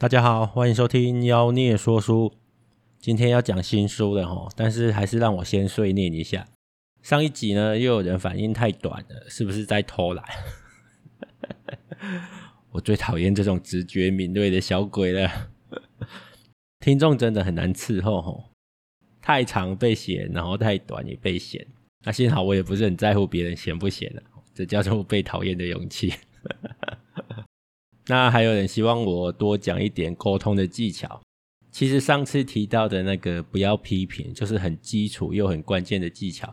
大家好，欢迎收听妖孽说书。今天要讲新书了齁，但是还是让我先碎念一下。上一集呢，又有人反应太短了，是不是在偷懒？我最讨厌这种直觉敏锐的小鬼了。听众真的很难伺候齁，太长被嫌，然后太短也被嫌。那幸好我也不是很在乎别人嫌不嫌了，这叫做被讨厌的勇气。那还有人希望我多讲一点沟通的技巧。其实上次提到的那个不要批评，就是很基础又很关键的技巧。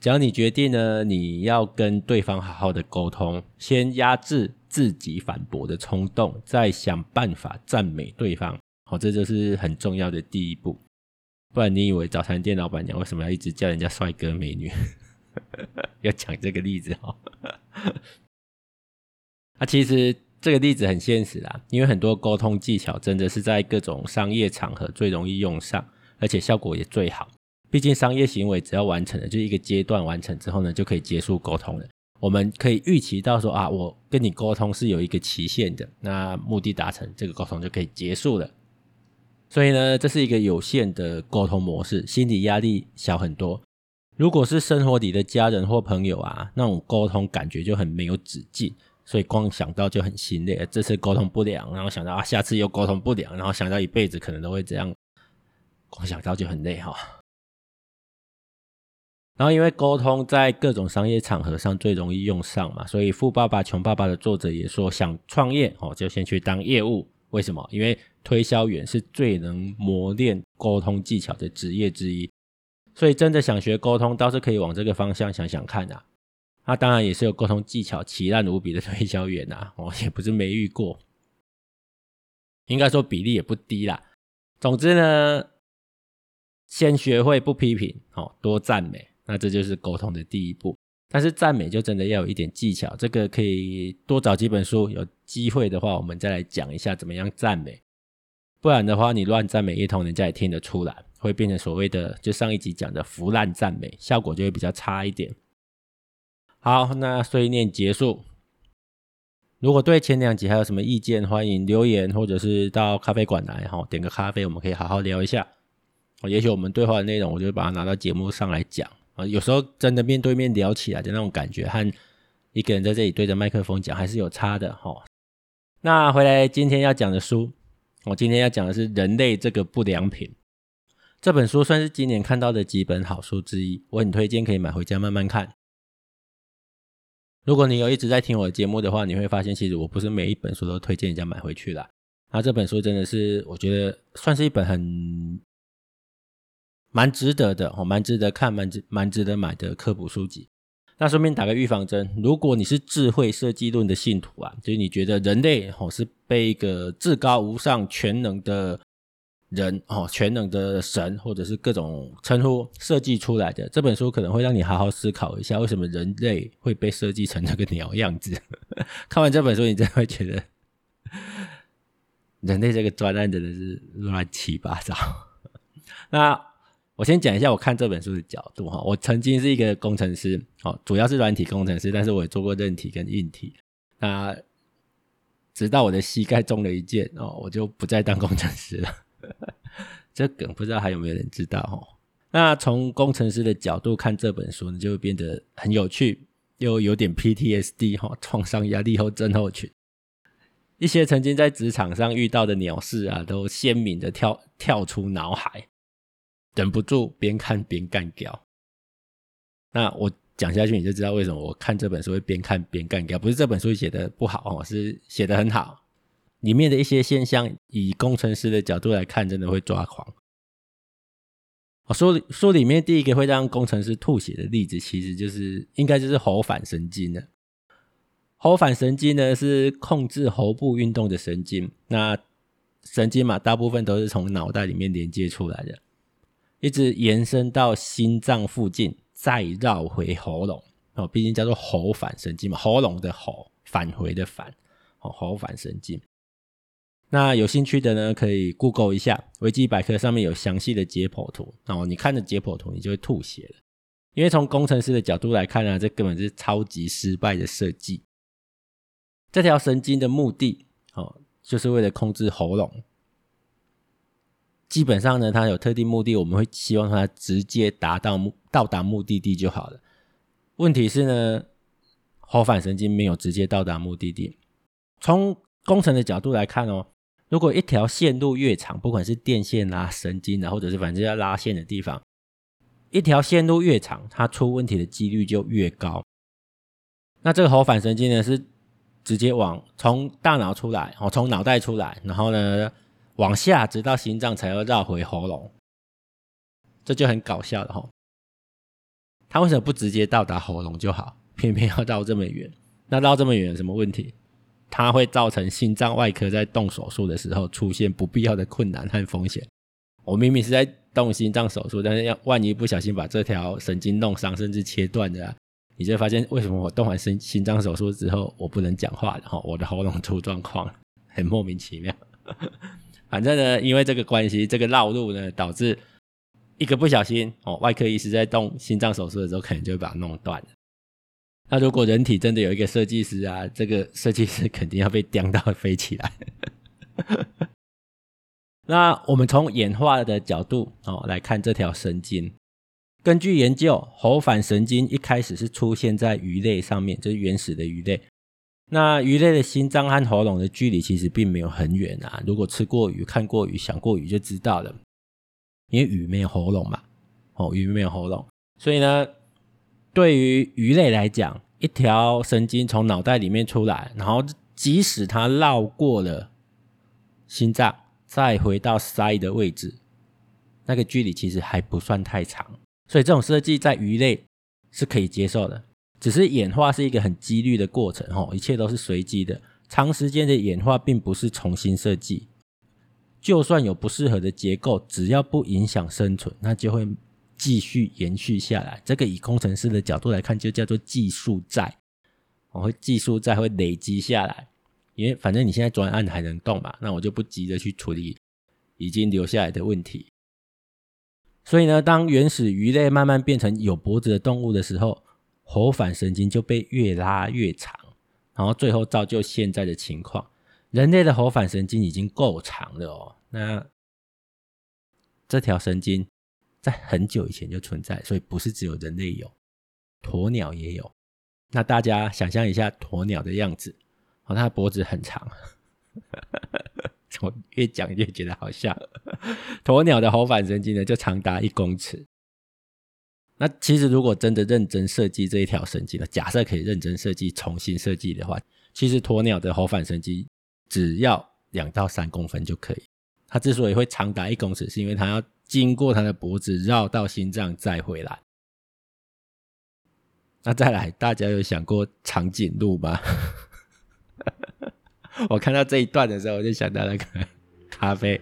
只要你决定呢，你要跟对方好好的沟通，先压制自己反驳的冲动，再想办法赞美对方。好，这就是很重要的第一步。不然你以为早餐店老板娘为什么要一直叫人家帅哥美女？要讲这个例子哦。啊，其实。这个例子很现实啦，因为很多沟通技巧真的是在各种商业场合最容易用上，而且效果也最好。毕竟商业行为只要完成了，就一个阶段完成之后呢，就可以结束沟通了。我们可以预期到说啊，我跟你沟通是有一个期限的，那目的达成，这个沟通就可以结束了。所以呢，这是一个有限的沟通模式，心理压力小很多。如果是生活里的家人或朋友啊，那种沟通感觉就很没有止境。所以光想到就很心累，这次沟通不良，然后想到啊，下次又沟通不良，然后想到一辈子可能都会这样，光想到就很累哈。然后因为沟通在各种商业场合上最容易用上嘛，所以《富爸爸穷爸爸》的作者也说，想创业哦，就先去当业务。为什么？因为推销员是最能磨练沟通技巧的职业之一。所以真的想学沟通，倒是可以往这个方向想想看啊。那、啊、当然也是有沟通技巧奇烂无比的推销员呐、啊，我也不是没遇过，应该说比例也不低啦。总之呢，先学会不批评，哦，多赞美，那这就是沟通的第一步。但是赞美就真的要有一点技巧，这个可以多找几本书，有机会的话我们再来讲一下怎么样赞美。不然的话，你乱赞美一通，人家也听得出来，会变成所谓的就上一集讲的腐烂赞美，效果就会比较差一点。好，那碎念结束。如果对前两集还有什么意见，欢迎留言，或者是到咖啡馆来哈，点个咖啡，我们可以好好聊一下。也许我们对话的内容，我就会把它拿到节目上来讲啊。有时候真的面对面聊起来的那种感觉，和一个人在这里对着麦克风讲，还是有差的哈。那回来今天要讲的书，我今天要讲的是《人类这个不良品》这本书，算是今年看到的几本好书之一，我很推荐可以买回家慢慢看。如果你有一直在听我的节目的话，你会发现其实我不是每一本书都推荐人家买回去啦。那这本书真的是我觉得算是一本很蛮值得的哦，蛮值得看、蛮值蛮值得买的科普书籍。那顺便打个预防针，如果你是智慧设计论的信徒啊，就是你觉得人类哦是被一个至高无上、全能的。人哦，全能的神，或者是各种称呼设计出来的这本书，可能会让你好好思考一下，为什么人类会被设计成这个鸟样子。看完这本书，你真的会觉得人类这个专案真的是乱七八糟。那我先讲一下我看这本书的角度哈。我曾经是一个工程师哦，主要是软体工程师，但是我也做过韧体跟硬体。那直到我的膝盖中了一箭哦，我就不再当工程师了。这梗不知道还有没有人知道哦？那从工程师的角度看这本书呢，就会变得很有趣，又有点 PTSD 哈，创伤压力后症候群。一些曾经在职场上遇到的鸟事啊，都鲜明的跳跳出脑海，忍不住边看边干掉。那我讲下去你就知道为什么我看这本书会边看边干掉，不是这本书写的不好哦，是写的很好。里面的一些现象，以工程师的角度来看，真的会抓狂。哦，书书里面第一个会让工程师吐血的例子，其实就是应该就是喉返神经了。喉返神经呢，是控制喉部运动的神经。那神经嘛，大部分都是从脑袋里面连接出来的，一直延伸到心脏附近，再绕回喉咙。哦，毕竟叫做喉返神经嘛，喉咙的喉，返回的返，哦，喉返神经。那有兴趣的呢，可以 Google 一下维基百科，上面有详细的解剖图。哦，你看着解剖图，你就会吐血了。因为从工程师的角度来看呢，这根本是超级失败的设计。这条神经的目的，哦，就是为了控制喉咙。基本上呢，它有特定目的，我们会希望它直接达到目到达目的地就好了。问题是呢，喉返神经没有直接到达目的地。从工程的角度来看哦，如果一条线路越长，不管是电线啊、神经啊，或者是反正要拉线的地方，一条线路越长，它出问题的几率就越高。那这个喉返神经呢，是直接往从大脑出来，哦，从脑袋出来，然后呢，往下直到心脏才要绕回喉咙，这就很搞笑了哈。他为什么不直接到达喉咙就好，偏偏要绕这么远？那绕这么远有什么问题？它会造成心脏外科在动手术的时候出现不必要的困难和风险。我明明是在动心脏手术，但是要万一不小心把这条神经弄伤，甚至切断的，你就会发现为什么我动完心心脏手术之后我不能讲话了？哈，我的喉咙出状况，很莫名其妙。反正呢，因为这个关系，这个绕路呢，导致一个不小心哦，外科医师在动心脏手术的时候，可能就会把它弄断了。那如果人体真的有一个设计师啊，这个设计师肯定要被钉到飞起来。那我们从演化的角度哦来看这条神经，根据研究，喉返神经一开始是出现在鱼类上面，就是原始的鱼类。那鱼类的心脏和喉咙的距离其实并没有很远啊。如果吃过鱼、看过鱼、想过鱼就知道了，因为鱼没有喉咙嘛，哦，鱼没有喉咙，所以呢。对于鱼类来讲，一条神经从脑袋里面出来，然后即使它绕过了心脏，再回到鳃的位置，那个距离其实还不算太长，所以这种设计在鱼类是可以接受的。只是演化是一个很几率的过程，吼，一切都是随机的。长时间的演化并不是重新设计，就算有不适合的结构，只要不影响生存，那就会。继续延续下来，这个以工程师的角度来看，就叫做技术债。我会技术债会累积下来，因为反正你现在专案还能动嘛，那我就不急着去处理已经留下来的问题。所以呢，当原始鱼类慢慢变成有脖子的动物的时候，喉返神经就被越拉越长，然后最后造就现在的情况。人类的喉返神经已经够长了哦，那这条神经。在很久以前就存在，所以不是只有人类有，鸵鸟也有。那大家想象一下鸵鸟的样子，哦，它的脖子很长，我越讲越觉得好笑。鸵鸟的喉返神经呢，就长达一公尺。那其实如果真的认真设计这一条神经呢，假设可以认真设计、重新设计的话，其实鸵鸟的喉返神经只要两到三公分就可以。它之所以会长达一公尺，是因为它要。经过他的脖子绕到心脏再回来，那再来，大家有想过长颈鹿吗？我看到这一段的时候，我就想到那个咖啡，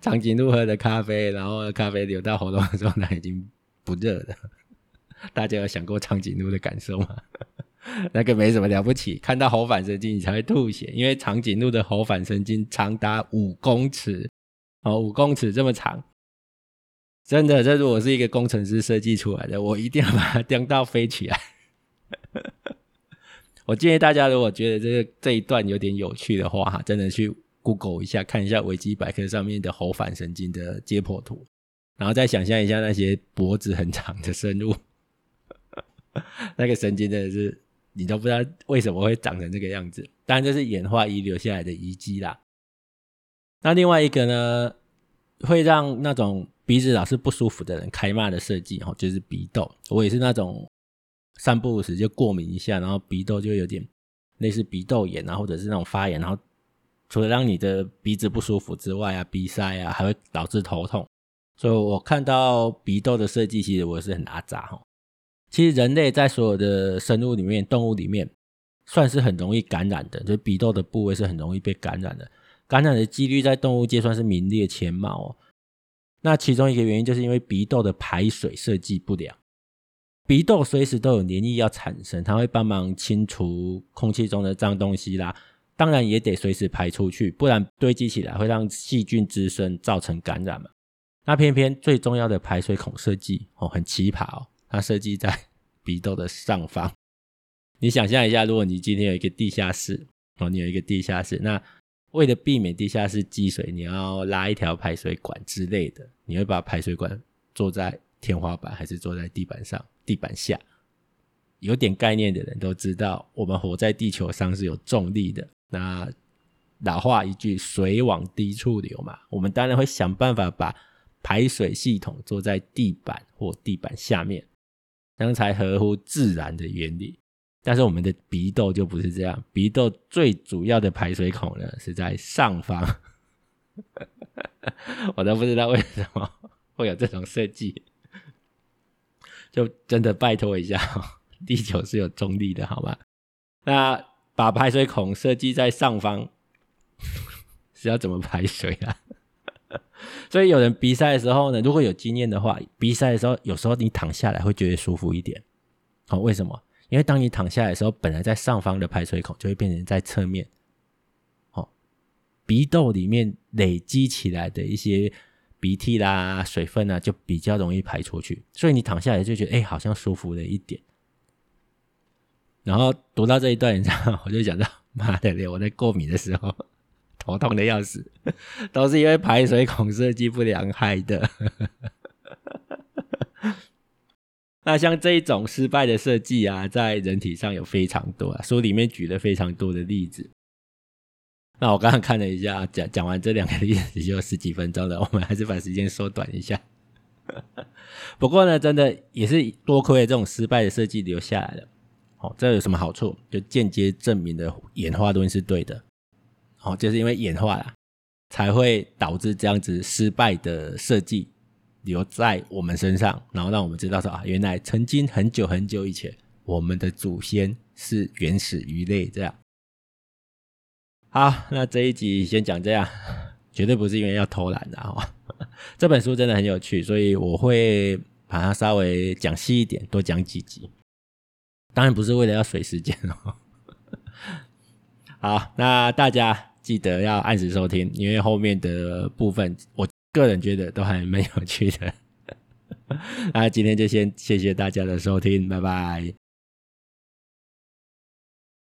长颈鹿喝的咖啡，然后咖啡流到喉咙的时候，它已经不热了。大家有想过长颈鹿的感受吗？那个没什么了不起，看到喉返神经你才会吐血，因为长颈鹿的喉返神经长达五公尺，哦，五公尺这么长。真的，这如果是一个工程师设计出来的，我一定要把它颠到飞起来。我建议大家，如果觉得这个这一段有点有趣的话，哈，真的去 Google 一下，看一下维基百科上面的喉返神经的解剖图，然后再想象一下那些脖子很长的生物，那个神经真的是你都不知道为什么会长成这个样子。当然，这是演化遗留下来的遗迹啦。那另外一个呢，会让那种。鼻子老是不舒服的人开骂的设计哦，就是鼻窦。我也是那种三不五时就过敏一下，然后鼻窦就有点类似鼻窦炎啊，或者是那种发炎，然后除了让你的鼻子不舒服之外啊，鼻塞啊，还会导致头痛。所以我看到鼻窦的设计，其实我是很阿杂哈。其实人类在所有的生物里面，动物里面算是很容易感染的，就是鼻窦的部位是很容易被感染的，感染的几率在动物界算是名列前茅哦。那其中一个原因就是因为鼻窦的排水设计不良，鼻窦随时都有黏液要产生，它会帮忙清除空气中的脏东西啦，当然也得随时排出去，不然堆积起来会让细菌滋生，造成感染嘛。那偏偏最重要的排水孔设计哦，很奇葩哦，它设计在鼻窦的上方。你想象一下，如果你今天有一个地下室哦，你有一个地下室，那为了避免地下室积水，你要拉一条排水管之类的，你会把排水管做在天花板还是做在地板上？地板下？有点概念的人都知道，我们活在地球上是有重力的。那老话一句，水往低处流嘛，我们当然会想办法把排水系统做在地板或地板下面，这样才合乎自然的原理。但是我们的鼻窦就不是这样，鼻窦最主要的排水孔呢是在上方，我都不知道为什么会有这种设计，就真的拜托一下，地球是有重力的，好吗？那把排水孔设计在上方是要怎么排水啊？所以有人鼻塞的时候呢，如果有经验的话，鼻塞的时候有时候你躺下来会觉得舒服一点，好，为什么？因为当你躺下来的时候，本来在上方的排水孔就会变成在侧面，哦，鼻窦里面累积起来的一些鼻涕啦、水分啊，就比较容易排出去，所以你躺下来就觉得，哎，好像舒服了一点。然后读到这一段，你知道，我就想到，妈的，我在过敏的时候 头痛的要死，都是因为排水孔设计不良害的。那像这一种失败的设计啊，在人体上有非常多啊，书里面举了非常多的例子。那我刚刚看了一下，讲讲完这两个例子就十几分钟了，我们还是把时间缩短一下。不过呢，真的也是多亏了这种失败的设计留下来了。哦，这有什么好处？就间接证明了演化论是对的。哦，就是因为演化啦，才会导致这样子失败的设计。留在我们身上，然后让我们知道说啊，原来曾经很久很久以前，我们的祖先是原始鱼类这样。好，那这一集先讲这样，绝对不是因为要偷懒的哈。这本书真的很有趣，所以我会把它稍微讲细一点，多讲几集。当然不是为了要水时间哦。好，那大家记得要按时收听，因为后面的部分我。个人觉得都还蛮有趣的，那今天就先谢谢大家的收听，拜拜。